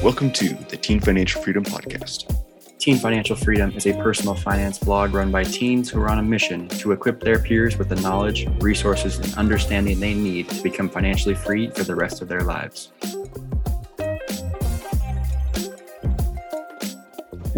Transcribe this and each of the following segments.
Welcome to the Teen Financial Freedom Podcast. Teen Financial Freedom is a personal finance blog run by teens who are on a mission to equip their peers with the knowledge, resources, and understanding they need to become financially free for the rest of their lives.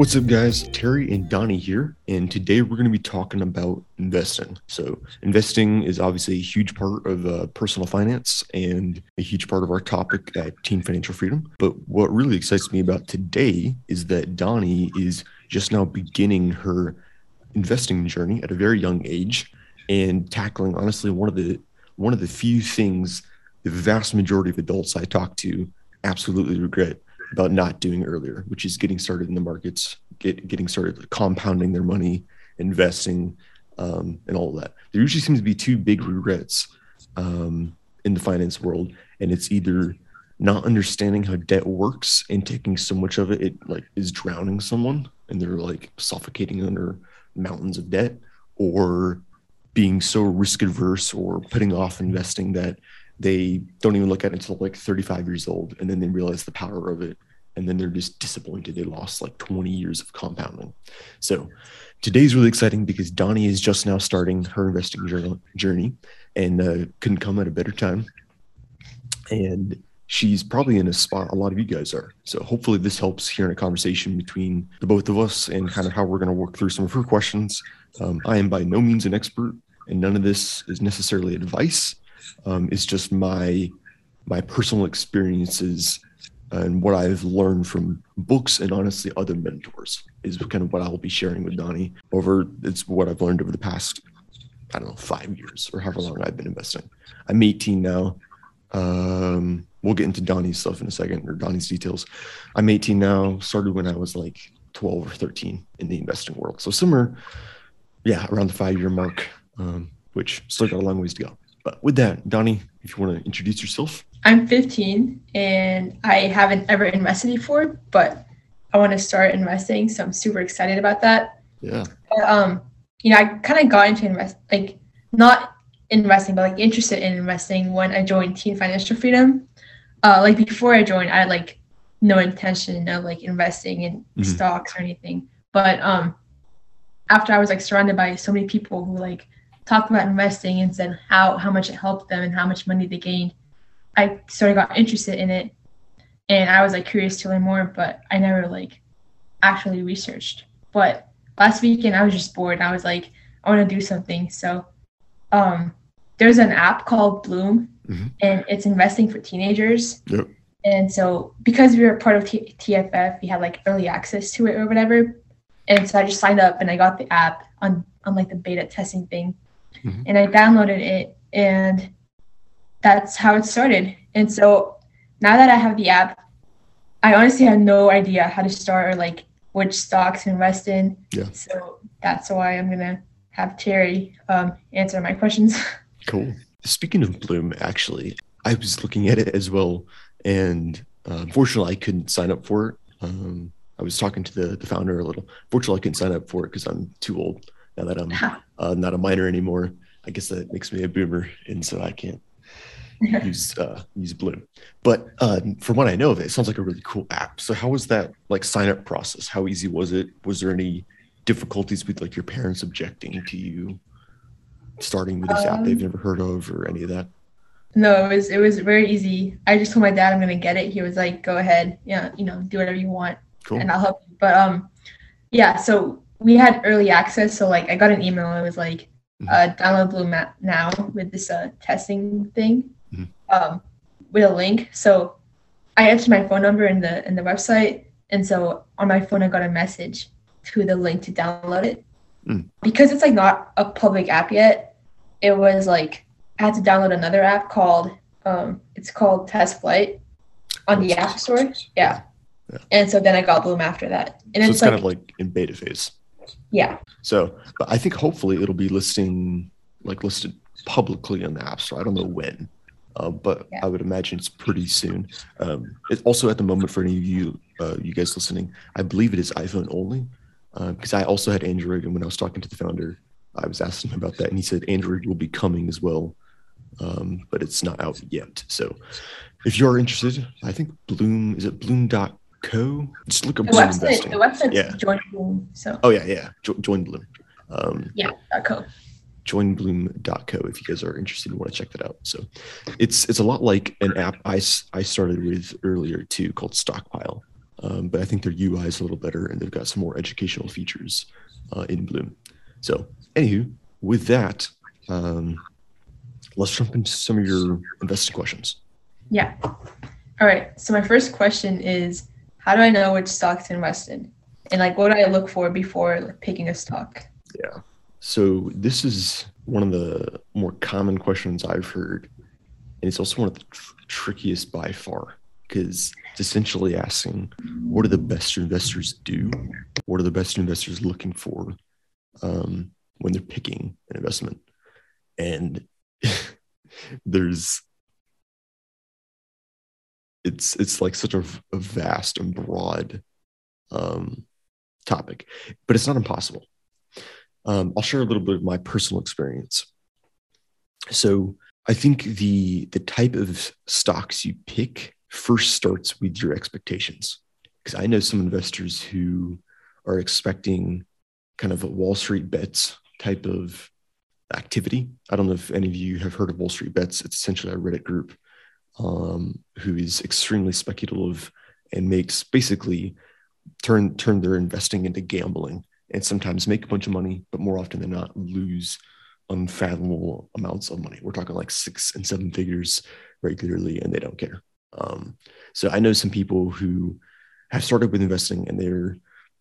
What's up, guys? Terry and Donnie here, and today we're going to be talking about investing. So, investing is obviously a huge part of uh, personal finance and a huge part of our topic at Teen Financial Freedom. But what really excites me about today is that Donnie is just now beginning her investing journey at a very young age and tackling, honestly, one of the one of the few things the vast majority of adults I talk to absolutely regret about not doing earlier, which is getting started in the markets, get, getting started compounding their money, investing, um, and all of that. There usually seems to be two big regrets um, in the finance world, and it's either not understanding how debt works and taking so much of it, it like is drowning someone, and they're like suffocating under mountains of debt, or being so risk adverse or putting off investing that they don't even look at it until like 35 years old and then they realize the power of it and then they're just disappointed they lost like 20 years of compounding. So today's really exciting because donnie is just now starting her investing journey and uh, couldn't come at a better time. And she's probably in a spot a lot of you guys are. So hopefully this helps here in a conversation between the both of us and kind of how we're going to work through some of her questions. Um, i am by no means an expert and none of this is necessarily advice. Um, is just my my personal experiences and what I've learned from books and honestly other mentors is kind of what I'll be sharing with Donnie over it's what I've learned over the past I don't know five years or however long I've been investing. I'm 18 now. Um, we'll get into Donnie's stuff in a second or Donnie's details. I'm 18 now. Started when I was like 12 or 13 in the investing world. So somewhere, yeah, around the five year mark, um, which still got a long ways to go. But with that, Donnie, if you want to introduce yourself. I'm 15 and I haven't ever invested before, but I want to start investing. So I'm super excited about that. Yeah. But, um, you know, I kind of got into invest like not investing, but like interested in investing when I joined Teen Financial Freedom. Uh, like before I joined, I had like no intention of like investing in mm-hmm. stocks or anything. But um, after I was like surrounded by so many people who like talked about investing and said how how much it helped them and how much money they gained, I sort of got interested in it, and I was like curious to learn more, but I never like actually researched. But last weekend I was just bored. I was like, I want to do something. So um, there's an app called Bloom, mm-hmm. and it's investing for teenagers. Yep. And so because we were part of T- TFF, we had like early access to it or whatever. And so I just signed up and I got the app on on like the beta testing thing mm-hmm. and I downloaded it, and that's how it started. And so now that I have the app, I honestly have no idea how to start or like which stocks to invest in. Yeah. So that's why I'm gonna have Terry um, answer my questions. Cool. Speaking of Bloom, actually, I was looking at it as well, and uh, unfortunately, I couldn't sign up for it. Um, I was talking to the, the founder a little. Fortunately, I couldn't sign up for it because I'm too old now that I'm uh, not a minor anymore. I guess that makes me a boomer, and so I can't use uh, use Bloom. But uh, from what I know of it, it sounds like a really cool app. So how was that like sign up process? How easy was it? Was there any difficulties with like your parents objecting to you starting with this um, app they've never heard of or any of that? No, it was it was very easy. I just told my dad I'm gonna get it. He was like, "Go ahead, yeah, you know, do whatever you want, cool. and I'll help you." But um, yeah. So we had early access, so like I got an email. It was like, mm-hmm. uh, download Bloom now with this uh, testing thing. Um, with a link. So I entered my phone number in the in the website, and so on my phone I got a message to the link to download it. Mm. Because it's like not a public app yet, it was like I had to download another app called um, it's called TestFlight on the App Store. Yeah. yeah. And so then I got Bloom after that. And so it's, it's like, kind of like in beta phase. Yeah. So, but I think hopefully it'll be listing like listed publicly on the App Store. I don't know when, uh, but yeah. I would imagine it's pretty soon. Um, it's also at the moment for any of you, uh, you guys listening, I believe it is iPhone only because uh, I also had Android, and when I was talking to the founder, I was asking him about that, and he said Android will be coming as well, um, but it's not out yet. So, if you're interested, I think Bloom is it Bloom dot Co. Just look up The Bloom website, investing. the website's Yeah. join Bloom. So Oh yeah, yeah. Jo- join Bloom. Um, yeah, co. joinbloom.co if you guys are interested and want to check that out. So it's it's a lot like an app I, I started with earlier too called Stockpile. Um, but I think their UI is a little better and they've got some more educational features uh, in Bloom. So anywho, with that, um, let's jump into some of your investing questions. Yeah. All right. So my first question is, how do I know which stocks to invest in, and like what do I look for before like, picking a stock? So this is one of the more common questions I've heard, and it's also one of the tr- trickiest by far because it's essentially asking, what do the best investors do? What are the best investors looking for um, when they're picking an investment? And there's it's it's like such a vast and broad um, topic, but it's not impossible. Um, I'll share a little bit of my personal experience. So I think the the type of stocks you pick first starts with your expectations. Because I know some investors who are expecting kind of a Wall Street bets type of activity. I don't know if any of you have heard of Wall Street bets. It's essentially a Reddit group um, who is extremely speculative and makes basically turn turn their investing into gambling and sometimes make a bunch of money, but more often than not lose unfathomable amounts of money. We're talking like six and seven figures regularly, and they don't care. Um, so I know some people who have started with investing and they're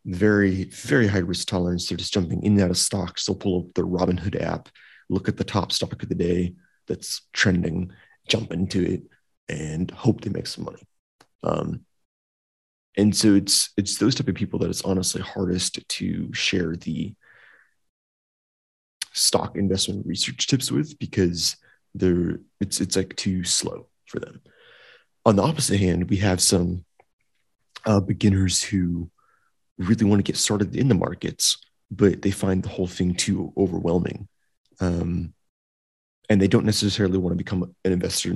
very, very high risk tolerance. They're just jumping in and out of stocks. They'll pull up the Robinhood app, look at the top stock of the day that's trending, jump into it, and hope they make some money. Um, and so it's it's those type of people that it's honestly hardest to share the stock investment research tips with because they're it's it's like too slow for them. On the opposite hand, we have some uh, beginners who really want to get started in the markets, but they find the whole thing too overwhelming, um, and they don't necessarily want to become an investor,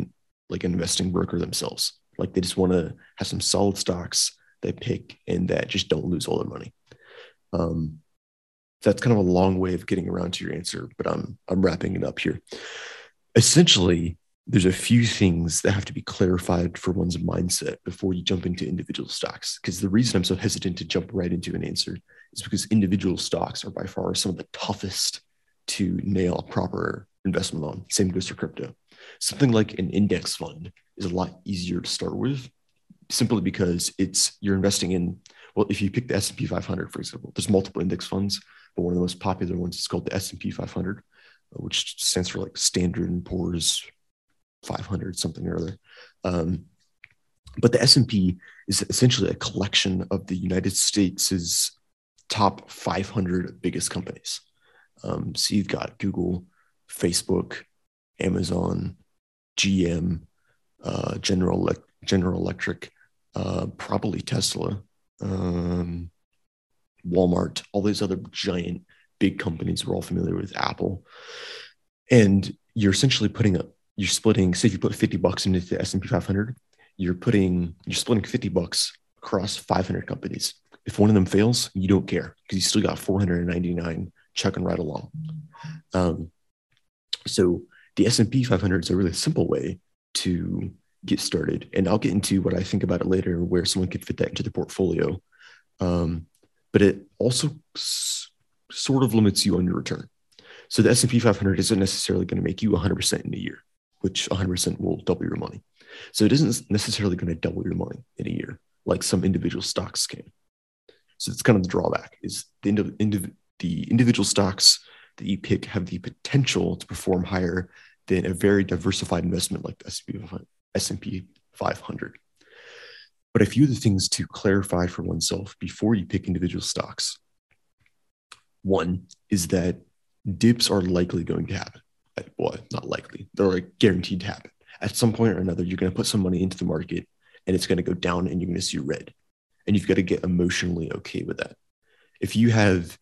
like an investing broker themselves. Like they just want to have some solid stocks they pick and that just don't lose all their money. Um, that's kind of a long way of getting around to your answer, but I'm I'm wrapping it up here. Essentially, there's a few things that have to be clarified for one's mindset before you jump into individual stocks. Because the reason I'm so hesitant to jump right into an answer is because individual stocks are by far some of the toughest to nail a proper investment on. Same goes for crypto. Something like an index fund is a lot easier to start with simply because it's you're investing in well if you pick the S&P 500 for example there's multiple index funds but one of the most popular ones is called the S&P 500 uh, which stands for like Standard and Poor's 500 something or other. Um, but the S&P is essentially a collection of the United States' top 500 biggest companies. Um, so you've got Google Facebook Amazon GM uh, General Electric General Electric, uh, probably Tesla, um, Walmart, all these other giant big companies. We're all familiar with Apple, and you're essentially putting up, you're splitting. Say if you put fifty bucks into the S and P 500, you're putting, you're splitting fifty bucks across 500 companies. If one of them fails, you don't care because you still got 499 chugging right along. Um, so the S and P 500 is a really simple way to get started. And I'll get into what I think about it later, where someone could fit that into their portfolio. Um, but it also s- sort of limits you on your return. So the S&P 500 isn't necessarily going to make you 100% in a year, which 100% will double your money. So it isn't necessarily going to double your money in a year, like some individual stocks can. So it's kind of the drawback is the, indiv- indiv- the individual stocks that you pick have the potential to perform higher than a very diversified investment like the S&P 500. S&P 500. But a few of the things to clarify for oneself before you pick individual stocks. One is that dips are likely going to happen. Well, not likely. They're guaranteed to happen. At some point or another, you're going to put some money into the market and it's going to go down and you're going to see red. And you've got to get emotionally okay with that. If you have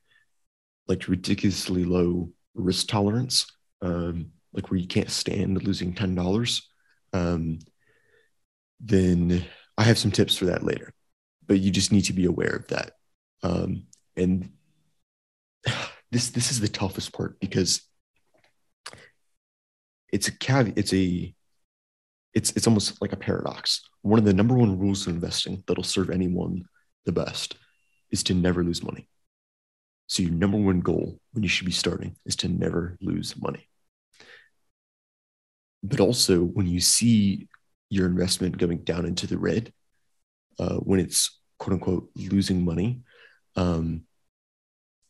like ridiculously low risk tolerance, um, like where you can't stand losing $10, um, then I have some tips for that later. but you just need to be aware of that. Um, and this this is the toughest part because it's a caveat. It's a it's it's almost like a paradox. One of the number one rules of investing that'll serve anyone the best is to never lose money. So your number one goal when you should be starting is to never lose money. But also when you see your investment going down into the red, uh, when it's quote unquote losing money, um,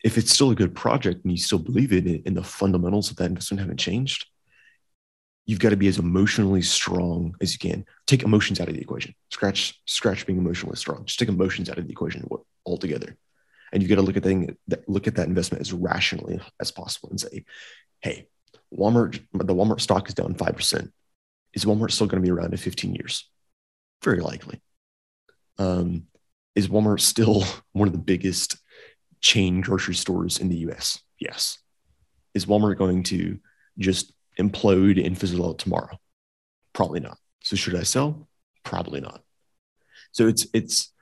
if it's still a good project and you still believe in it and the fundamentals of that investment haven't changed, you've got to be as emotionally strong as you can. Take emotions out of the equation. Scratch, scratch being emotionally strong. Just take emotions out of the equation altogether. And you got to look at thing look at that investment as rationally as possible and say, hey, Walmart, the Walmart stock is down five percent. Is Walmart still going to be around in 15 years? Very likely. Um, is Walmart still one of the biggest chain grocery stores in the US? Yes. Is Walmart going to just implode and fizzle out tomorrow? Probably not. So should I sell? Probably not. So it's it's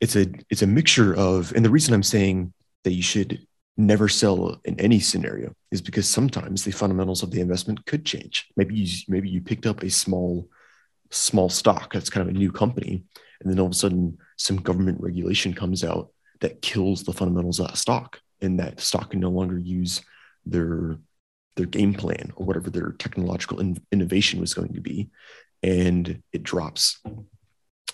it's a it's a mixture of and the reason I'm saying that you should never sell in any scenario is because sometimes the fundamentals of the investment could change. Maybe you maybe you picked up a small small stock that's kind of a new company and then all of a sudden some government regulation comes out that kills the fundamentals of that stock and that stock can no longer use their their game plan or whatever their technological in- innovation was going to be. And it drops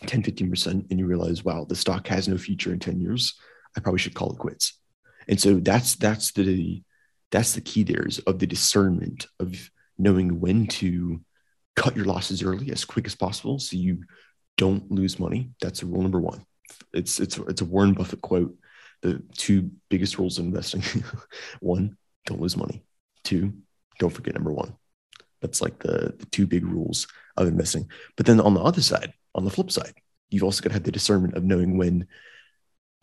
10 15% and you realize wow the stock has no future in 10 years. I probably should call it quits and so that's that's the that's the key there is of the discernment of knowing when to cut your losses early as quick as possible so you don't lose money that's rule number one it's it's it's a Warren Buffett quote. The two biggest rules of investing: one, don't lose money. Two, don't forget number one. That's like the, the two big rules of investing. But then on the other side, on the flip side, you've also got to have the discernment of knowing when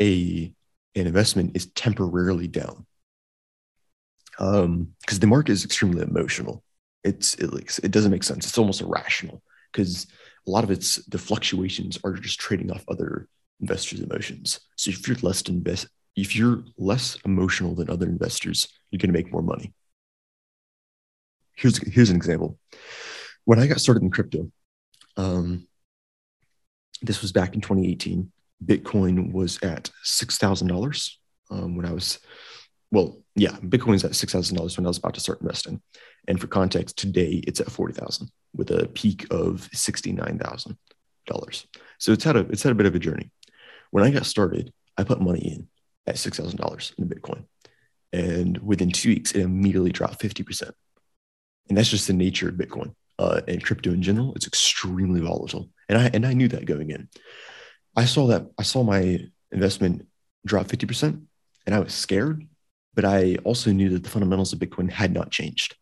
a an investment is temporarily down. Um, because the market is extremely emotional. It's it, it doesn't make sense. It's almost irrational because a lot of its the fluctuations are just trading off other investors' emotions. So if you're less invest, if you're less emotional than other investors, you're going to make more money. Here's here's an example. When I got started in crypto, um, this was back in 2018. Bitcoin was at six thousand um, dollars when I was, well, yeah, Bitcoin's at six thousand dollars when I was about to start investing. And for context, today it's at forty thousand with a peak of sixty nine thousand dollars. So it's had a it's had a bit of a journey. When I got started, I put money in at $6,000 in Bitcoin. And within two weeks, it immediately dropped 50%. And that's just the nature of Bitcoin uh, and crypto in general. It's extremely volatile. And I, and I knew that going in. I saw that, I saw my investment drop 50% and I was scared, but I also knew that the fundamentals of Bitcoin had not changed.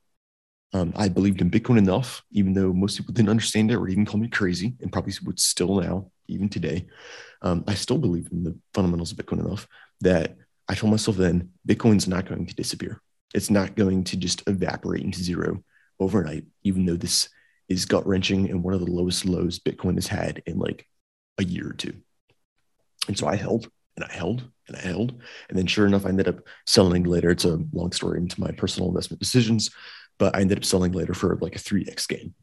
Um, I believed in Bitcoin enough, even though most people didn't understand it or even call me crazy, and probably would still now, even today. Um, I still believe in the fundamentals of Bitcoin enough that I told myself then Bitcoin's not going to disappear. It's not going to just evaporate into zero overnight, even though this is gut wrenching and one of the lowest lows Bitcoin has had in like a year or two. And so I held and I held and I held. And then sure enough, I ended up selling later. It's a long story into my personal investment decisions but I ended up selling later for like a 3x gain.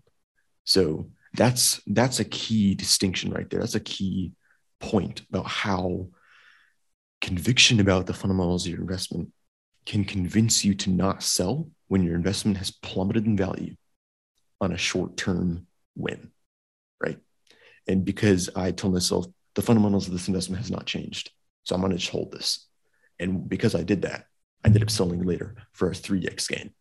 So that's that's a key distinction right there. That's a key point about how conviction about the fundamentals of your investment can convince you to not sell when your investment has plummeted in value on a short-term win? And because I told myself the fundamentals of this investment has not changed, so I'm going to just hold this. And because I did that, I ended up selling later for a 3x gain.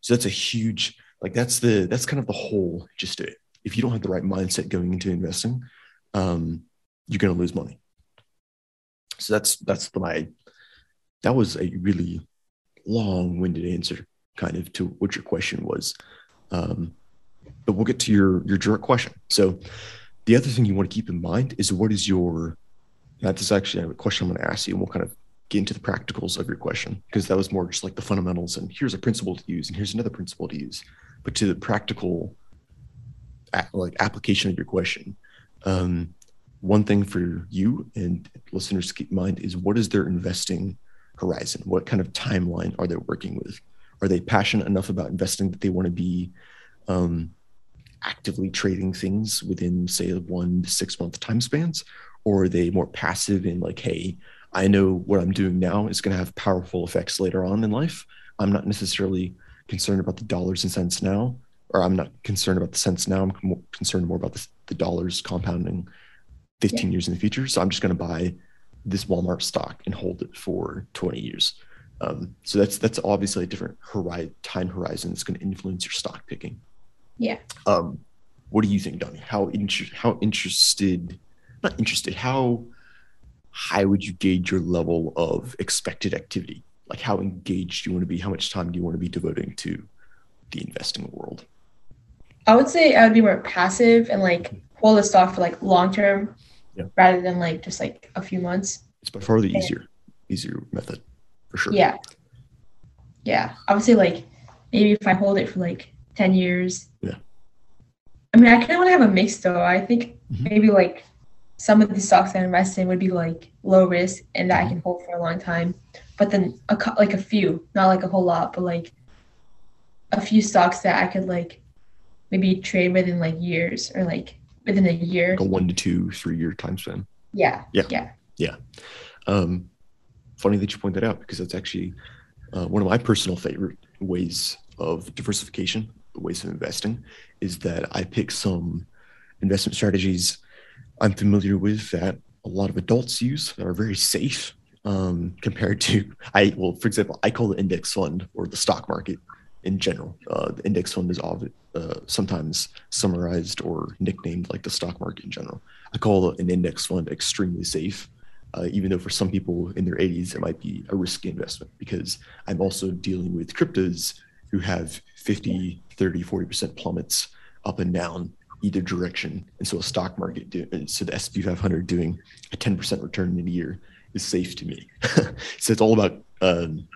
So that's a huge, like that's the, that's kind of the whole just it. If you don't have the right mindset going into investing, um, you're going to lose money. So that's, that's the, my, that was a really long winded answer kind of to what your question was. Um, but we'll get to your, your direct question. So the other thing you want to keep in mind is what is your, that is actually a question I'm going to ask you and we'll kind of get into the practicals of your question because that was more just like the fundamentals and here's a principle to use and here's another principle to use but to the practical like application of your question um, one thing for you and listeners to keep in mind is what is their investing horizon? What kind of timeline are they working with? Are they passionate enough about investing that they want to be um, actively trading things within, say, one to six month time spans? Or are they more passive in like, hey, I know what I'm doing now is going to have powerful effects later on in life. I'm not necessarily concerned about the dollars and cents now, or I'm not concerned about the cents now. I'm more concerned more about the, the dollars compounding 15 yeah. years in the future. So I'm just going to buy this Walmart stock and hold it for 20 years. Um, so that's that's obviously a different horizon, time horizon that's going to influence your stock picking. Yeah. Um, what do you think, Donnie? How inter- how interested, not interested, how high would you gauge your level of expected activity? Like how engaged do you want to be? How much time do you want to be devoting to the investing world? I would say I would be more passive and like hold the stock for like long term yeah. rather than like just like a few months. It's by far the easier, easier method for sure. Yeah. Yeah. I would say like maybe if I hold it for like 10 years. Yeah. I mean, I kind of want to have a mix though. I think mm-hmm. maybe like some of the stocks I invest in would be like low risk and that I mm-hmm. can hold for a long time. But then a like a few, not like a whole lot, but like a few stocks that I could like maybe trade within like years or like within a year. Like a one to two, three year time span. Yeah. Yeah. Yeah. Yeah. Um, funny that you point that out because that's actually uh, one of my personal favorite ways of diversification, ways of investing, is that I pick some investment strategies I'm familiar with that a lot of adults use that are very safe um, compared to I well, for example, I call the index fund or the stock market in general. Uh, the index fund is often, uh, sometimes summarized or nicknamed like the stock market in general. I call an index fund extremely safe, uh, even though for some people in their 80s it might be a risky investment because I'm also dealing with cryptos who have 50, 30, 40% plummets up and down either direction. And so a stock market, do, so the S&P 500 doing a 10% return in a year is safe to me. so it's all about um,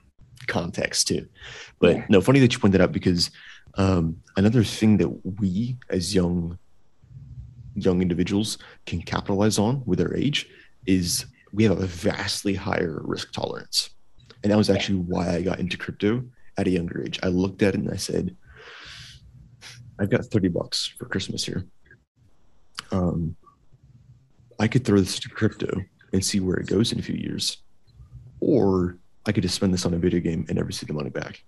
context too. But yeah. no, funny that you pointed out because um, another thing that we as young young individuals can capitalize on with our age is we have a vastly higher risk tolerance. And that was actually why I got into crypto at a younger age. I looked at it and I said, I've got 30 bucks for Christmas here. Um, I could throw this to crypto and see where it goes in a few years. Or I could just spend this on a video game and never see the money back.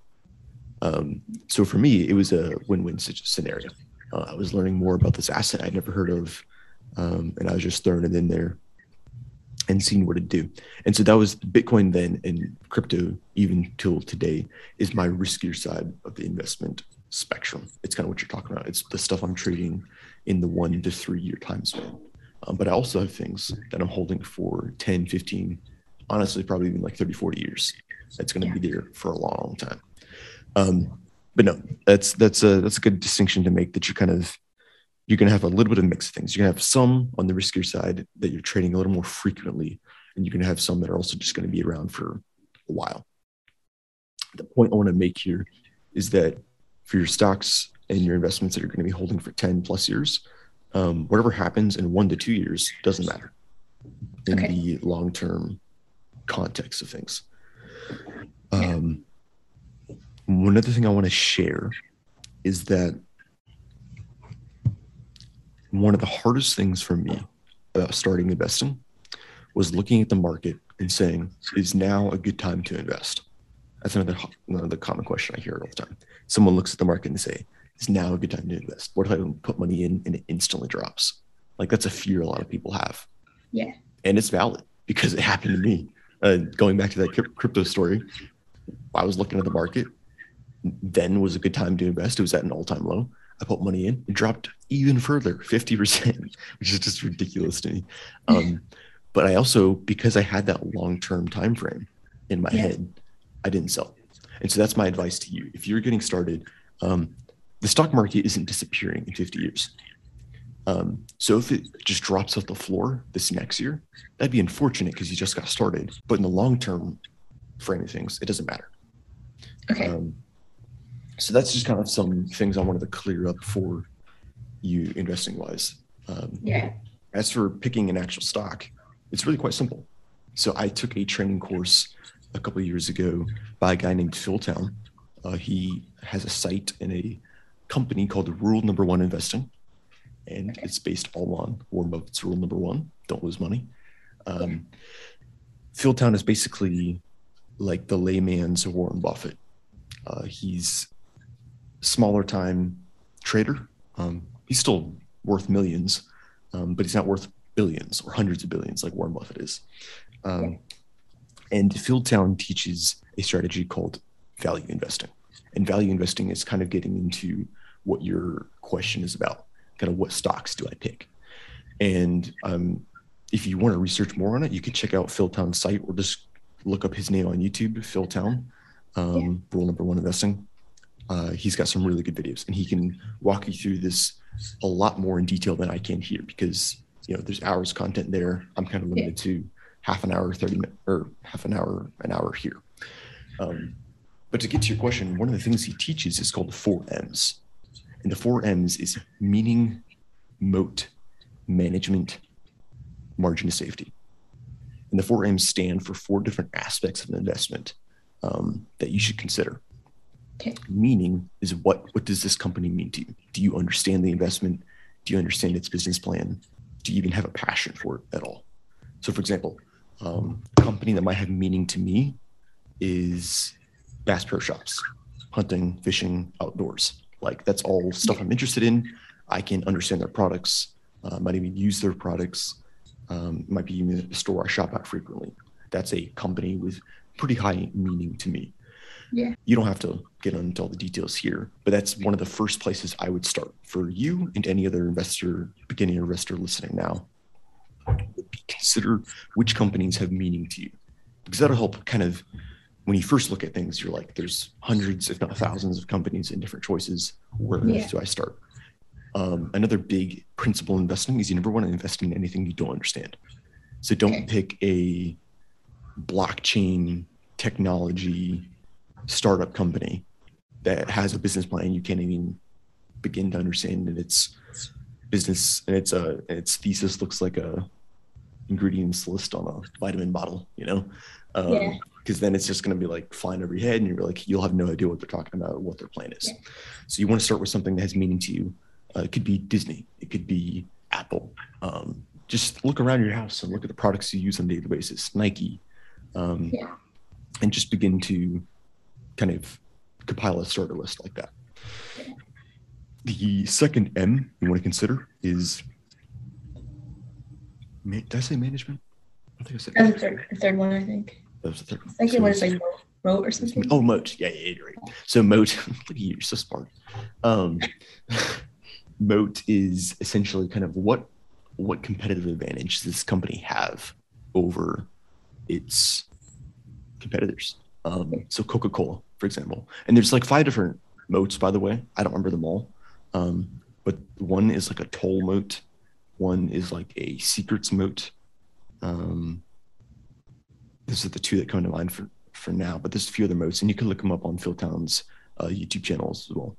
Um, so for me, it was a win-win scenario. Uh, I was learning more about this asset I'd never heard of, um, and I was just throwing it in there and seeing what it do. And so that was Bitcoin then, and crypto even till today is my riskier side of the investment spectrum. It's kind of what you're talking about. It's the stuff I'm trading in the one to three year time span. Um, but I also have things that I'm holding for 10, 15, honestly, probably even like 30, 40 years. That's going to yeah. be there for a long time. Um, but no, that's that's a that's a good distinction to make. That you kind of you're going to have a little bit of mix of things. You're going to have some on the riskier side that you're trading a little more frequently, and you're going to have some that are also just going to be around for a while. The point I want to make here is that for your stocks and your investments that you're going to be holding for 10 plus years, um, whatever happens in one to two years doesn't matter in okay. the long term context of things. Um, one other thing I want to share is that one of the hardest things for me about starting investing was looking at the market and saying, is now a good time to invest? That's another, another common question I hear all the time. Someone looks at the market and say, is now a good time to invest? What if I put money in and it instantly drops? Like that's a fear a lot of people have. Yeah. And it's valid because it happened to me. Uh, going back to that crypto story, I was looking at the market. Then was a good time to invest. It was at an all-time low. I put money in. It dropped even further, 50%, which is just ridiculous to me. Um, but I also, because I had that long-term time frame in my yeah. head, I didn't sell. And so that's my advice to you. If you're getting started, um, the stock market isn't disappearing in 50 years. Um, so if it just drops off the floor this next year, that'd be unfortunate because you just got started. But in the long term frame of things, it doesn't matter. Okay. Um, so that's just kind of some things I wanted to clear up for you investing wise. Um, yeah. as for picking an actual stock, it's really quite simple. So I took a training course a couple of years ago by a guy named Phil Town. Uh, he has a site in a company called Rule Number One Investing, and it's based all on Warren Buffett's Rule Number One: don't lose money. Um, Phil Town is basically like the layman's Warren Buffett. Uh, he's smaller time trader. Um, he's still worth millions, um, but he's not worth billions or hundreds of billions like Warren Buffett is. Um, and Phil Town teaches a strategy called value investing. And value investing is kind of getting into what your question is about kind of what stocks do I pick? And um, if you want to research more on it, you can check out Phil Town's site or just look up his name on YouTube, Phil Town, um, yeah. rule number one investing. Uh, he's got some really good videos and he can walk you through this a lot more in detail than I can here because you know there's hours content there. I'm kind of limited yeah. to half an hour, 30 minutes or half an hour, an hour here. Um, but to get to your question, one of the things he teaches is called the four M's. And the four M's is meaning, moat, management, margin of safety. And the four M's stand for four different aspects of an investment um, that you should consider. Okay. Meaning is what what does this company mean to you? Do you understand the investment? Do you understand its business plan? Do you even have a passion for it at all? So, for example, um, a company that might have meaning to me is Bass Pro Shops, hunting, fishing, outdoors. Like that's all stuff I'm interested in. I can understand their products. Uh, might even use their products. Um, might be even a store I shop at frequently. That's a company with pretty high meaning to me. Yeah. You don't have to get into all the details here, but that's one of the first places I would start for you and any other investor, beginning investor listening now. Consider which companies have meaning to you, because that'll help kind of when you first look at things, you're like, there's hundreds, if not thousands, of companies and different choices. Where yeah. do I start? Um, another big principle in investing is you never want to invest in anything you don't understand. So don't okay. pick a blockchain technology startup company that has a business plan you can't even begin to understand and its business and its uh its thesis looks like a ingredients list on a vitamin bottle you know? Um, yeah. because then it's just going to be like flying over your head and you're like you'll have no idea what they're talking about or what their plan is. Yeah. so you want to start with something that has meaning to you. Uh, it could be disney. It could be apple. Um, just look around your house and look at the products you use on a daily basis. Nike. Um, yeah. and just begin to kind of compile a starter list like that the second m you want to consider is did i say management I think I said That's the third, the third one, I think. That was the third one. Second so one is like moat or something. Oh, moat. Yeah, yeah, you're right. So moat. look at you. You're so smart. Um, moat is essentially kind of what what competitive advantage does this company have over its competitors. Um, so Coca Cola, for example, and there's like five different moats, by the way. I don't remember them all, um, but one is like a toll moat. One is like a secrets moat. Um, those are the two that come to mind for for now. But there's a few other moats, and you can look them up on Phil Town's uh, YouTube channels as well.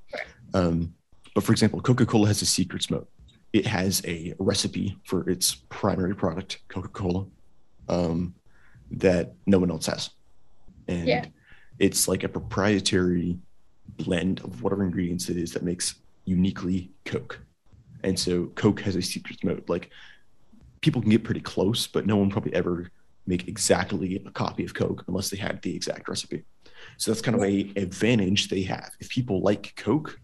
Um, but for example, Coca Cola has a secrets moat. It has a recipe for its primary product, Coca Cola, um, that no one else has, and yeah. It's like a proprietary blend of whatever ingredients it is that makes uniquely Coke. And so Coke has a secret moat. Like people can get pretty close, but no one probably ever make exactly a copy of Coke unless they had the exact recipe. So that's kind of a advantage they have. If people like Coke,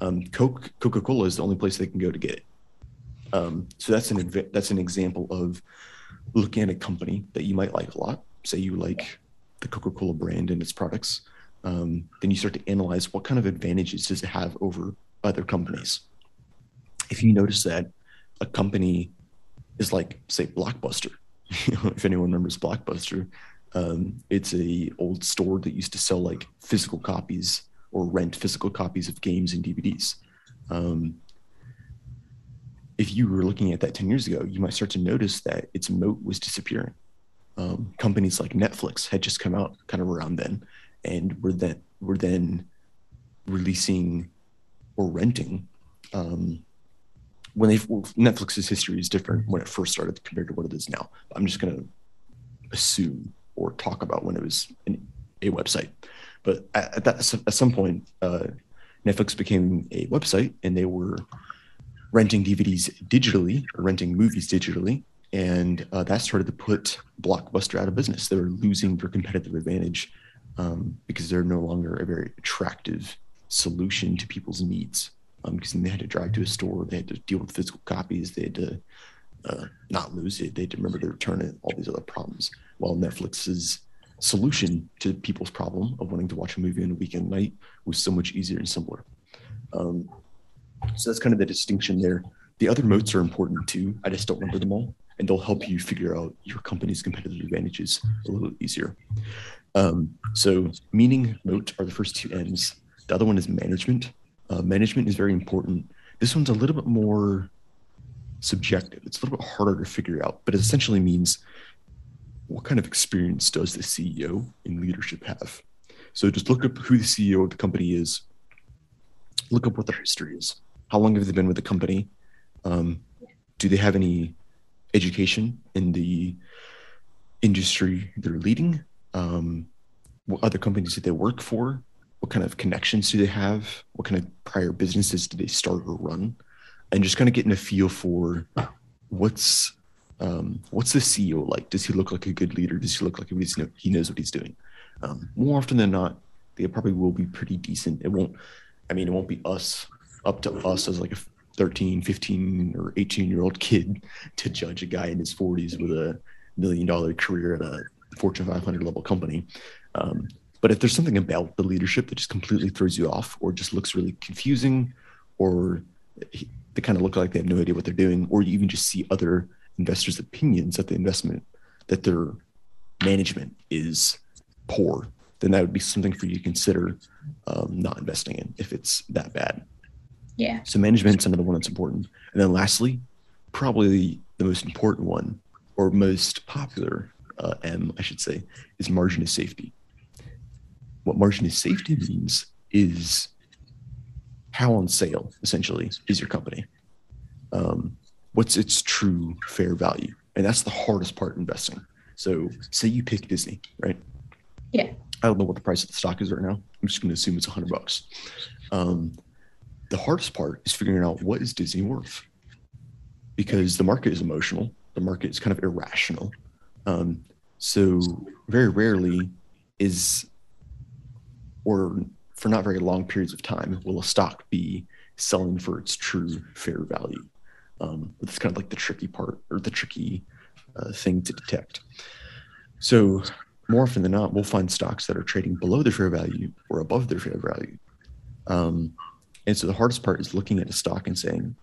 um, Coke Coca Cola is the only place they can go to get it. Um, so that's an that's an example of looking at a company that you might like a lot. Say you like the Coca Cola brand and its products. Um, then you start to analyze what kind of advantages does it have over other companies. If you notice that a company is like, say, Blockbuster, if anyone remembers Blockbuster, um, it's a old store that used to sell like physical copies or rent physical copies of games and DVDs. Um, if you were looking at that 10 years ago, you might start to notice that its moat was disappearing. Um, companies like Netflix had just come out kind of around then and were then were then releasing or renting um, when they Netflix's history is different when it first started compared to what it is now. I'm just going to assume or talk about when it was an, a website. But at, at, that, at some point, uh, Netflix became a website, and they were renting DVDs digitally or renting movies digitally, and uh, that started to put Blockbuster out of business. They were losing their competitive advantage um, because they're no longer a very attractive solution to people's needs. Um, because they had to drive to a store, they had to deal with physical copies, they had to uh, not lose it, they had to remember to return it, all these other problems. While Netflix's solution to people's problem of wanting to watch a movie on a weekend night was so much easier and simpler. Um, so that's kind of the distinction there. The other moats are important too. I just don't remember them all, and they'll help you figure out your company's competitive advantages a little easier. Um, so, meaning moat are the first two M's. The other one is management. Uh, management is very important. This one's a little bit more subjective. It's a little bit harder to figure out, but it essentially means what kind of experience does the CEO in leadership have? So just look up who the CEO of the company is, look up what their history is. How long have they been with the company? Um, do they have any education in the industry they're leading? Um, what other companies do they work for? What kind of connections do they have? What kind of prior businesses do they start or run? And just kind of getting a feel for what's um, what's the CEO like? Does he look like a good leader? Does he look like he knows what he's doing? Um, more often than not, they probably will be pretty decent. It won't, I mean, it won't be us up to us as like a 13, 15, or 18 year old kid to judge a guy in his 40s with a million dollar career at a Fortune 500 level company. Um, but if there's something about the leadership that just completely throws you off or just looks really confusing or they kind of look like they have no idea what they're doing, or you even just see other investors' opinions that the investment that their management is poor, then that would be something for you to consider um, not investing in if it's that bad. Yeah. So management's another one that's important. And then lastly, probably the most important one or most popular uh, M, I should say, is margin of safety. What margin of safety means is how on sale essentially is your company. Um, what's its true fair value? And that's the hardest part investing. So, say you pick Disney, right? Yeah. I don't know what the price of the stock is right now. I'm just going to assume it's 100 bucks. Um, the hardest part is figuring out what is Disney worth, because the market is emotional. The market is kind of irrational. Um, so very rarely is, or for not very long periods of time, will a stock be selling for its true fair value. Um, that's kind of like the tricky part or the tricky uh, thing to detect. So, more often than not, we'll find stocks that are trading below their fair value or above their fair value. Um, and so, the hardest part is looking at a stock and saying,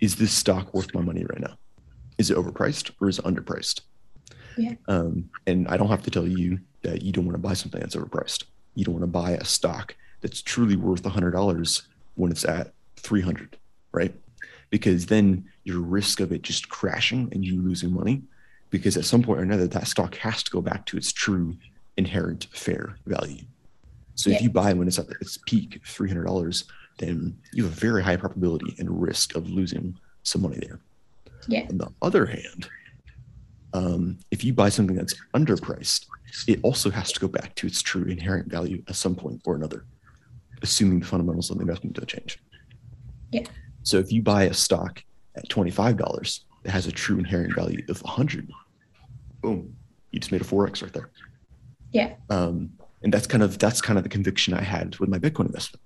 is this stock worth my money right now? Is it overpriced or is it underpriced? Yeah. Um, and I don't have to tell you that you don't want to buy something that's overpriced. You don't want to buy a stock that's truly worth $100 when it's at 300, right? because then your risk of it just crashing and you losing money because at some point or another that stock has to go back to its true inherent fair value so yeah. if you buy when it's at its peak $300 then you have a very high probability and risk of losing some money there yeah on the other hand um, if you buy something that's underpriced it also has to go back to its true inherent value at some point or another assuming the fundamentals of the investment don't change yeah so if you buy a stock at $25 that has a true inherent value of 100, boom, you just made a 4x right there. Yeah. Um, and that's kind of that's kind of the conviction I had with my Bitcoin investment.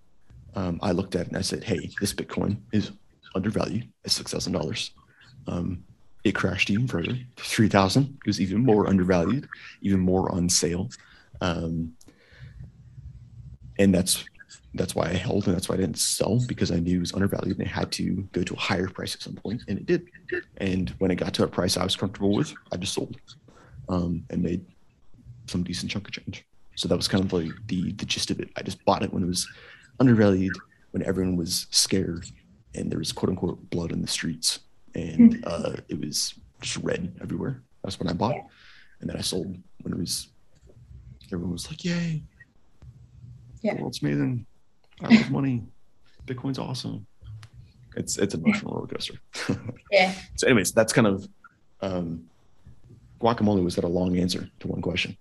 Um, I looked at it and I said, "Hey, this Bitcoin is undervalued at six thousand dollars. Um, it crashed even further, to three thousand. It was even more undervalued, even more on sale, um, and that's that's why I held and that's why I didn't sell because I knew it was undervalued and it had to go to a higher price at some point, and it did. And when it got to a price I was comfortable with, I just sold um, and made some decent chunk of change. So that was kind of like the the gist of it. I just bought it when it was undervalued, when everyone was scared, and there was quote unquote blood in the streets, and hmm. uh, it was just red everywhere. That's when I bought, and then I sold when it was everyone was like, "Yay!" Yeah, the world's amazing. I love money. Bitcoin's awesome. it's it's an emotional roller coaster. Yeah. so, anyways, that's kind of um, guacamole was that a long answer to one question,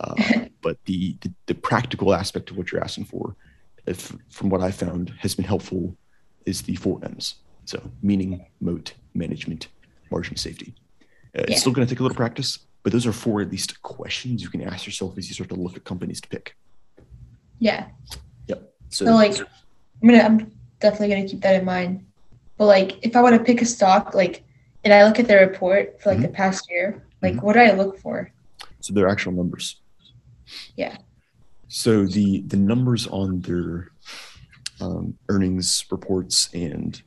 uh, but the, the the practical aspect of what you're asking for, if from what I found has been helpful, is the four M's. So meaning, moat, management, margin, safety. Uh, Yeah. It's still going to take a little practice, but those are four at least questions you can ask yourself as you start to look at companies to pick. Yeah. Yep. So, So like I'm gonna I'm definitely gonna keep that in mind. But like if I want to pick a stock, like and I look at their report for like the past year, like what do I look for? so their actual numbers. Yeah. So the the numbers on their um, earnings reports and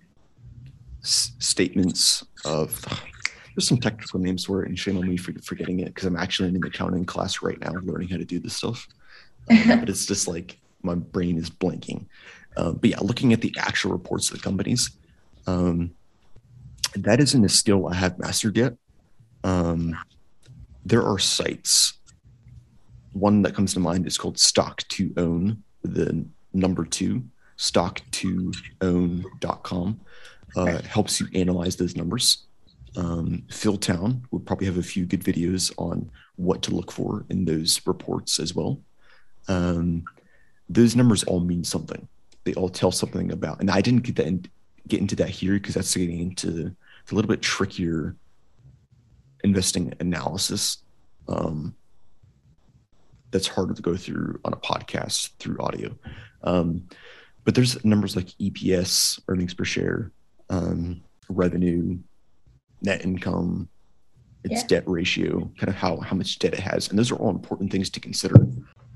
s- statements of there's some technical names for it, and shame on me for forgetting it because I'm actually in an accounting class right now, learning how to do this stuff. Um, but it's just like my brain is blanking. Um, but yeah, looking at the actual reports of the companies, um, that isn't a skill I have mastered yet. Um, there are sites. One that comes to mind is called Stock to Own, the number two, stock to own.com. Uh, it helps you analyze those numbers. Um, Phil Town would probably have a few good videos on what to look for in those reports as well. Um, those numbers all mean something. They all tell something about, and I didn't get that in, get into that here because that's getting into a little bit trickier investing analysis. Um, that's harder to go through on a podcast through audio. Um, but there's numbers like EPS, earnings per share, um, revenue, net income, its Yeah. debt ratio, kind of how how much debt it has, and those are all important things to consider.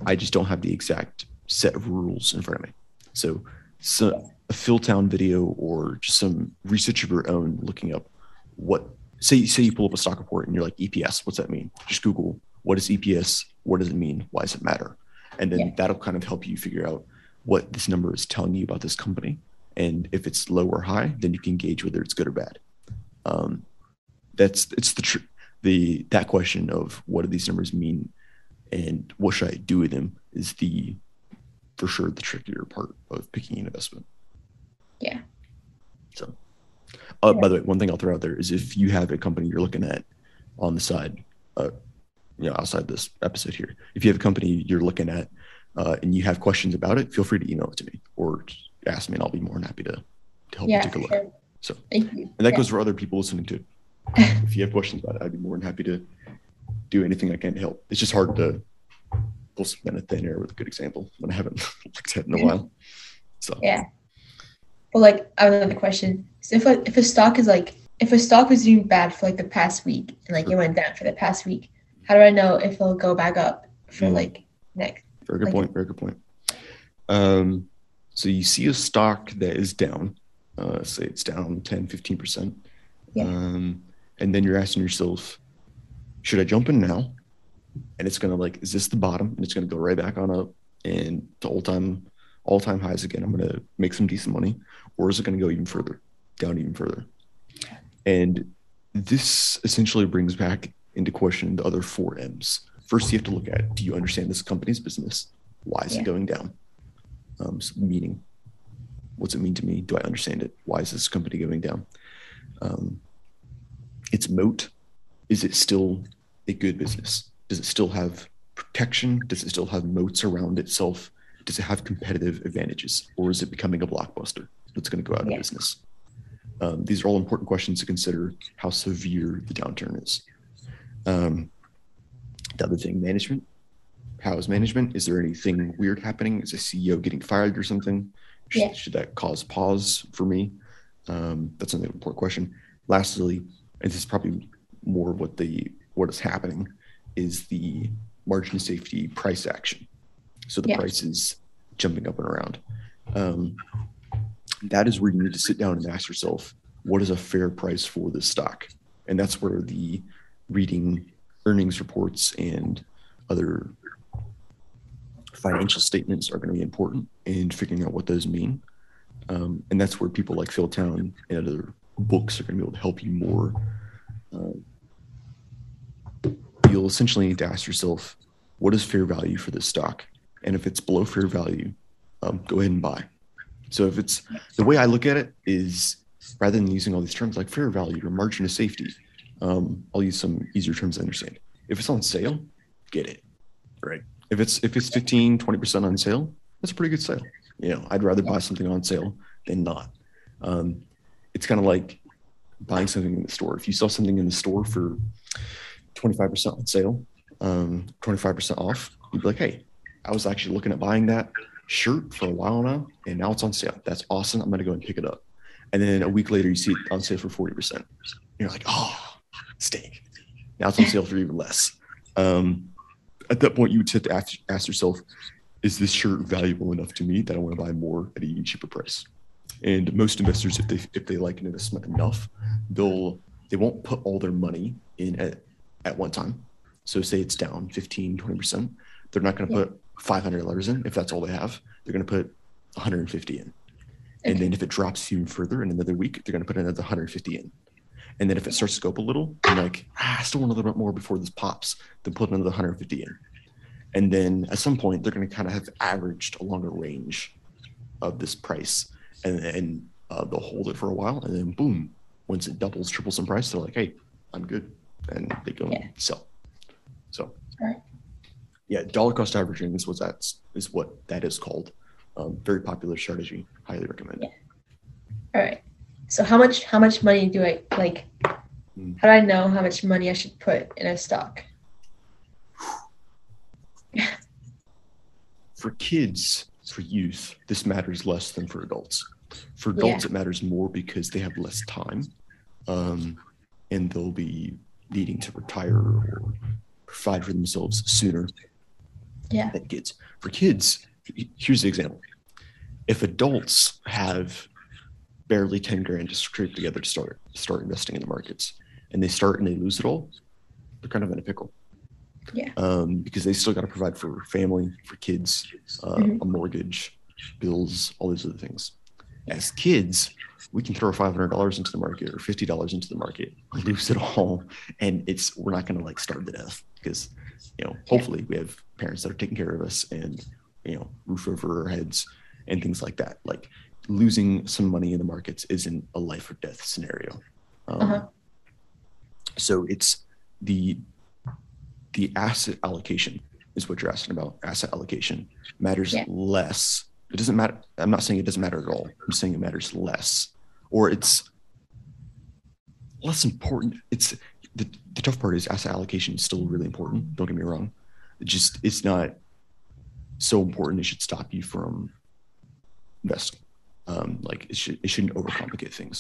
I just don't have the exact set of rules in front of me. So, so a Phil Town video or just some research of your own, looking up what say say you pull up a stock report and you're like EPS, what's that mean? Just Google what is EPS, what does it mean, why does it matter, and then Yeah. that'll kind of help you figure out what this number is telling you about this company, and if it's low or high, then you can gauge whether it's good or bad. Um, that's it's the tr- the that question of what do these numbers mean and what should I do with them is the for sure the trickier part of picking an investment. Yeah. So, uh, by the way, one thing I'll throw out there is if you have a company you're looking at on the side, uh, you know, outside this episode here, if you have a company you're looking at uh, and you have questions about it, feel free to email it to me or ask me, and I'll be more than happy to, to help Yeah, you take a look. sure. So, Thank you. and that Yeah. goes for other people listening too. if you have questions about it, I'd be more than happy to do anything I can to help. It's just hard to pull something out of thin air with a good example when I haven't looked at it in a while. So Yeah. But like I have another question. So if a, if a stock is like if a stock was doing bad for like the past week and like it went down for the past week, how do I know if it'll go back up for Mm. like next? very good Like- point. Very good point. Um, so you see a stock that is down, uh, say it's down 10, 15%. Yeah. Um, and then you're asking yourself, should I jump in now? And it's going to like, is this the bottom? And it's going to go right back on up and to all time, all time highs again. I'm going to make some decent money. Or is it going to go even further, down even further? And this essentially brings back into question the other four M's. First, you have to look at do you understand this company's business? Why is Yeah. it going down? Um, so meaning, what's it mean to me? Do I understand it? Why is this company going down? Um, its moat is it still a good business? Does it still have protection? Does it still have moats around itself? Does it have competitive advantages? Or is it becoming a blockbuster that's going to go out of Yeah. business? Um, these are all important questions to consider how severe the downturn is. Um, the other thing, management. How is management? Is there anything weird happening? Is a CEO getting fired or something? Should, Yeah. should that cause pause for me? Um, that's another important question. Lastly, and this is probably more what the what is happening is the margin safety price action. So the Yeah. price is jumping up and around. Um, that is where you need to sit down and ask yourself, what is a fair price for this stock? And that's where the reading earnings reports and other financial statements are going to be important in figuring out what those mean. Um, and that's where people like Phil Town and other books are going to be able to help you more. Um, you'll essentially need to ask yourself, what is fair value for this stock? And if it's below fair value, um, go ahead and buy. So if it's the way I look at it is rather than using all these terms like fair value or margin of safety, um, I'll use some easier terms to understand. If it's on sale, get it. Right. If it's if it's 15, 20% on sale, that's a pretty good sale. You know, I'd rather buy something on sale than not. Um, it's kind of like buying something in the store. If you sell something in the store for 25% on sale, um, 25% off, you'd be like, hey, I was actually looking at buying that shirt for a while now, and now it's on sale. That's awesome. I'm going to go and pick it up. And then a week later, you see it on sale for 40%. You're like, oh, steak. Now it's on sale for even less. Um, at that point, you would have to ask, ask yourself, is this shirt valuable enough to me that I want to buy more at an even cheaper price? And most investors, if they if they like an investment enough, they'll they won't put all their money in at, at one time. So say it's down 15, 20%. They're not going to yeah. put $500 in if that's all they have. They're going to put 150 in. And then if it drops even further in another week, they're going to put another 150 in. And then if it starts to go up a little, I'm like, ah, I still want a little bit more before this pops, then put another 150 in. And then at some point, they're going to kind of have averaged a longer range of this price and, and uh, they'll hold it for a while. And then boom, once it doubles, triples in price, they're like, hey, I'm good. And they go yeah. and sell. So, right. yeah, dollar cost averaging is what that's is what that is called. Um, very popular strategy. Highly recommend. Yeah. All right. So how much how much money do I like? Mm. How do I know how much money I should put in a stock? for kids, for youth, this matters less than for adults. For adults, yeah. it matters more because they have less time, um, and they'll be needing to retire or provide for themselves sooner yeah. than kids. For kids, here's the example: if adults have barely 10 grand to scrape together to start start investing in the markets. And they start and they lose it all. They're kind of in a pickle. Yeah. Um, because they still got to provide for family for kids uh, mm-hmm. a mortgage bills all these other things. As kids we can throw $500 into the market or $50 into the market lose it all and it's we're not going to like starve to death. Because you know hopefully we have parents that are taking care of us and you know roof over our heads and things like that. Like losing some money in the markets isn't a life or death scenario. Um, uh-huh. So it's the the asset allocation is what you're asking about. Asset allocation matters yeah. less. It doesn't matter. I'm not saying it doesn't matter at all. I'm saying it matters less, or it's less important. It's the, the tough part is asset allocation is still really important. Don't get me wrong. It just it's not so important it should stop you from investing. Um, like it, should, it shouldn't overcomplicate things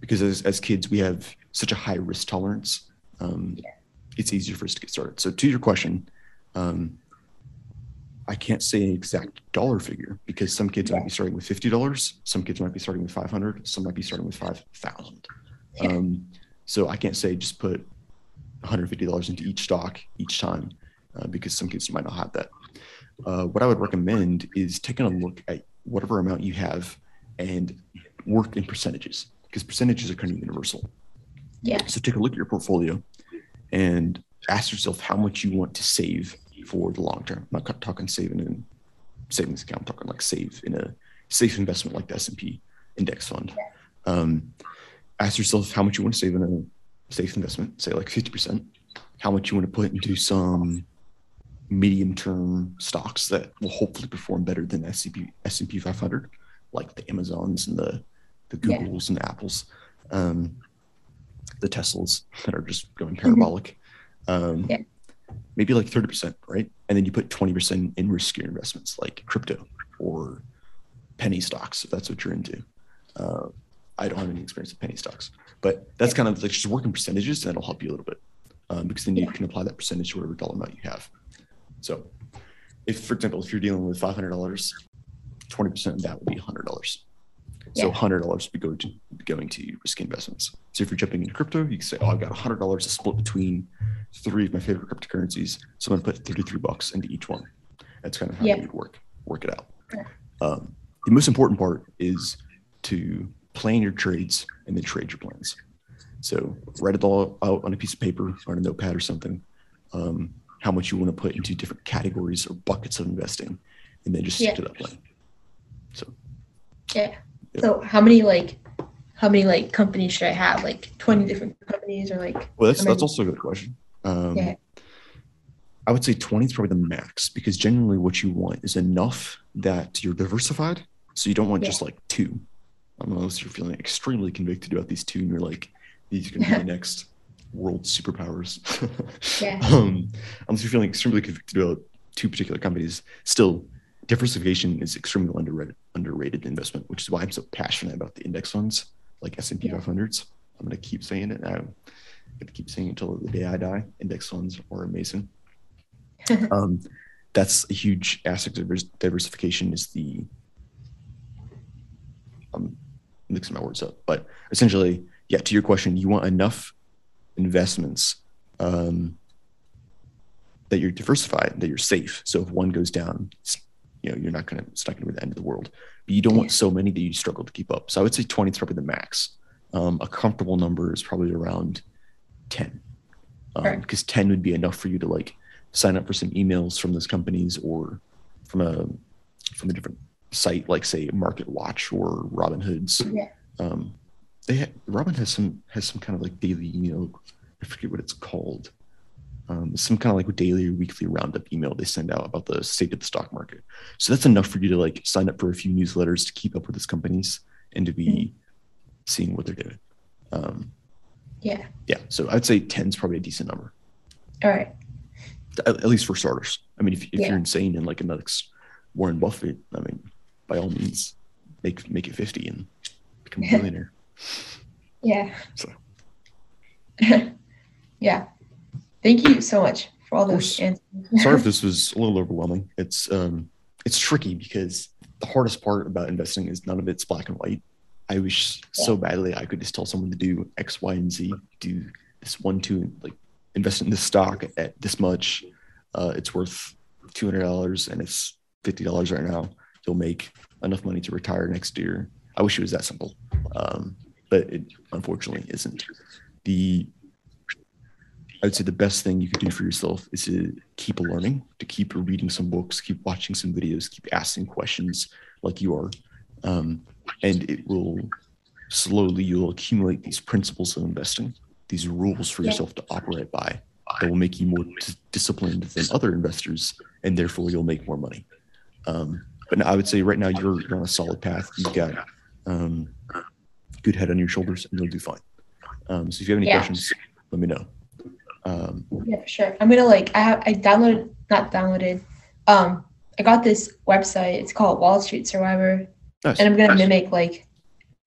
because as, as kids we have such a high risk tolerance. Um. It's easier for us to get started. So to your question, um, I can't say an exact dollar figure because some kids yeah. might be starting with fifty dollars, some kids might be starting with five hundred, some might be starting with five thousand. Yeah. Um, so I can't say just put one hundred fifty dollars into each stock each time uh, because some kids might not have that. Uh, what I would recommend is taking a look at whatever amount you have and work in percentages because percentages are kind of universal. Yeah. So take a look at your portfolio and ask yourself how much you want to save for the long term. I'm not talking saving in savings account. I'm talking like save in a safe investment like the S&P index fund. Yeah. Um, ask yourself how much you want to save in a safe investment, say like 50%, how much you want to put into some medium term stocks that will hopefully perform better than S&P, S&P 500 like the Amazons and the the Googles yeah. and the Apples, um, the Teslas that are just going mm-hmm. parabolic. Um, yeah. Maybe like 30%, right? And then you put 20% in riskier investments like crypto or penny stocks, if that's what you're into. Uh, I don't have any experience with penny stocks, but that's kind of like just working percentages and that'll help you a little bit um, because then you can apply that percentage to whatever dollar amount you have. So if, for example, if you're dealing with $500 20% of that would be $100. So $100 would be going to, going to risk investments. So if you're jumping into crypto, you can say, oh, I've got $100 to split between three of my favorite cryptocurrencies. So I'm going to put 33 bucks into each one. That's kind of how you would work, work it out. Um, the most important part is to plan your trades and then trade your plans. So write it all out on a piece of paper or on a notepad or something. Um, how much you want to put into different categories or buckets of investing, and then just stick yeah. to that plan. Yeah. So how many like how many like companies should I have? Like twenty different companies or like Well, that's that's also a good question. Um, Yeah. I would say 20 is probably the max because generally what you want is enough that you're diversified. So you don't want Yeah. just like two, unless you're feeling extremely convicted about these two and you're like, these are going to be the next world superpowers. Yeah. um, unless you're feeling extremely convicted about two particular companies, still diversification is extremely underrated, underrated investment, which is why I'm so passionate about the index funds like S&P Yeah. 500s. I'm going to keep saying it. I'm going to keep saying it until the day I die. Index funds are amazing. um, that's a huge aspect of diversification is the I'm mixing my words up, but essentially, yeah, to your question, you want enough investments um, that you're diversified, that you're safe. So if one goes down, it's, you know, you're not gonna it's not gonna be the end of the world. But you don't want so many that you struggle to keep up. So I would say 20 is probably the max. Um, a comfortable number is probably around 10. Um, Right. because 10 would be enough for you to like sign up for some emails from those companies or from a from a different site like say Market Watch or Robinhood's. Yeah. Um, they ha- Robin has some has some kind of like daily email. I forget what it's called. Um, some kind of like daily or weekly roundup email they send out about the state of the stock market. So that's enough for you to like sign up for a few newsletters to keep up with these companies and to be seeing what they're doing. Um, Yeah. yeah, so I'd say 10 is probably a decent number, All right. at, at least for starters. I mean, if, if Yeah. you're insane and like another Warren Buffett, I mean, by all means, make make it 50 and become a billionaire. Yeah. So. yeah. Thank you so much for all those answers. Sorry if this was a little overwhelming. It's um, it's tricky because the hardest part about investing is none of it's black and white. I wish so badly I could just tell someone to do X, Y, and Z, do this one, two, like invest in this stock at this much. Uh, it's worth two hundred dollars and it's fifty dollars right now. You'll make enough money to retire next year. I wish it was that simple, um, but it unfortunately isn't. The I would say the best thing you could do for yourself is to keep learning, to keep reading some books, keep watching some videos, keep asking questions like you are. Um, and it will slowly, you'll accumulate these principles of investing, these rules for yourself to operate by that will make you more dis- disciplined than other investors. And therefore, you'll make more money. Um, but I would say right now you're, you're on a solid path. You've got um, good head on your shoulders and you'll do fine. Um, so if you have any Yeah. questions, let me know. Um, Yeah, for sure. I'm gonna like I have I downloaded not downloaded. Um I got this website. It's called Wall Street Survivor. nice. And I'm gonna mimic like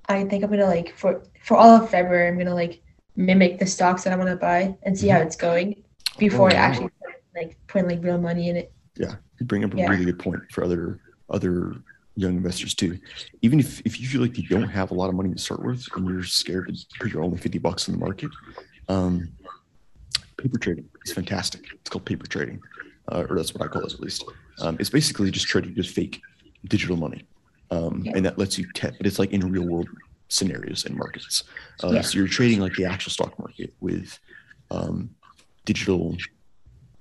I think I'm gonna like for for all of February I'm gonna like mimic the stocks that I wanna buy and see how it's going before Oh, I wow. actually like put like real money in it. Yeah, you bring up a Yeah. really good point for other other young investors too. Even if, if you feel like you don't have a lot of money to start with and you're scared to put your only 50 bucks in the market, um, paper trading is fantastic. It's called paper trading, uh, or that's what I call it at least. Um, it's basically just trading with fake digital money. Um, Yeah. And that lets you, te- but it's like in real world scenarios and markets. Uh, Yeah. So you're trading like the actual stock market with um, digital,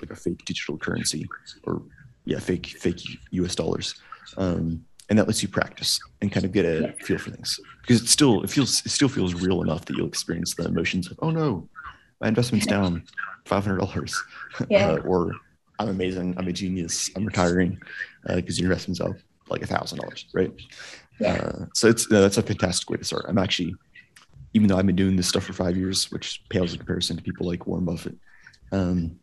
like a fake digital currency or yeah, fake fake U.S. dollars, um, and that lets you practice and kind of get a feel for things because it still it feels it still feels real enough that you'll experience the emotions of oh no, my investment's down five hundred dollars, Yeah. uh, or I'm amazing, I'm a genius, I'm retiring because your investment's up like a thousand dollars, right? Yeah. Uh, so it's no, that's a fantastic way to start. I'm actually, even though I've been doing this stuff for five years, which pales in comparison to people like Warren Buffett. Um,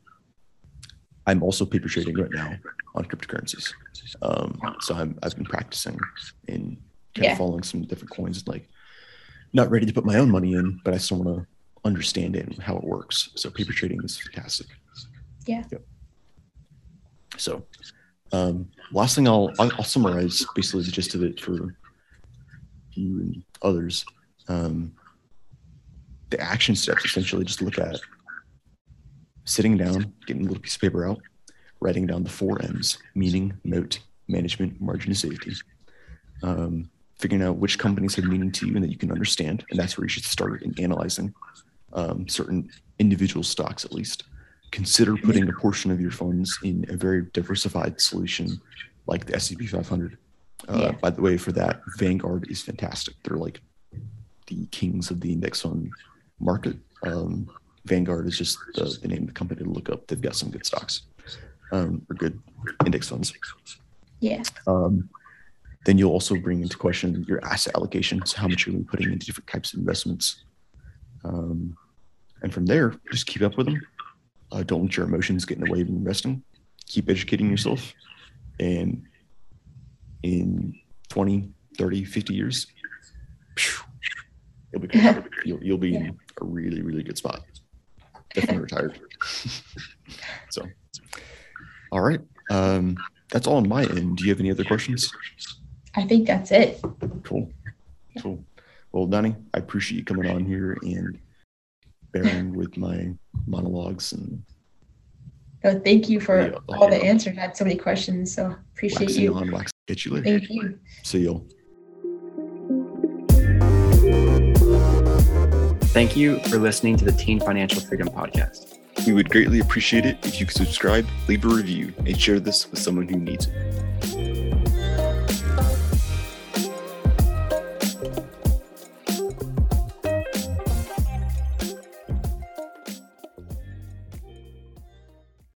I'm also paper trading right now on cryptocurrencies. Um, so I'm, I've been practicing and kind Yeah. of following some different coins. Like, not ready to put my own money in, but I still want to understand it and how it works. So paper trading is fantastic. Yeah. Yep. So, um, last thing I'll, I'll I'll summarize basically the gist of it for you and others. Um, the action steps essentially just look at sitting down, getting a little piece of paper out, writing down the four M's: meaning, moat, management, margin of safety. Um, figuring out which companies have meaning to you and that you can understand, and that's where you should start in analyzing um, certain individual stocks at least. Consider putting a portion of your funds in a very diversified solution like the S&P 500. Uh, Yeah. By the way, for that, Vanguard is fantastic. They're like the kings of the index fund market. Um, Vanguard is just the, the name of the company to look up. They've got some good stocks um, or good index funds. Yeah. Um, then you'll also bring into question your asset allocation. So how much you're putting into different types of investments. Um, and from there, just keep up with them. Uh, don't let your emotions get in the way of investing. Keep educating yourself. And in 20, 30, 50 years, you'll be, you'll, you'll be in a really, really good spot. Definitely retired. so, all right. Um, that's all on my end. Do you have any other questions? I think that's it. Cool. Cool. Well, Donnie, I appreciate you coming on here and bearing with my monologues and No, thank you for Yeah, all the answers. I had so many questions, so appreciate waxing you. on, waxing. Catch you later. Thank you. See you. Thank you for listening to the Teen Financial Freedom Podcast. We would greatly appreciate it if you could subscribe, leave a review, and share this with someone who needs it.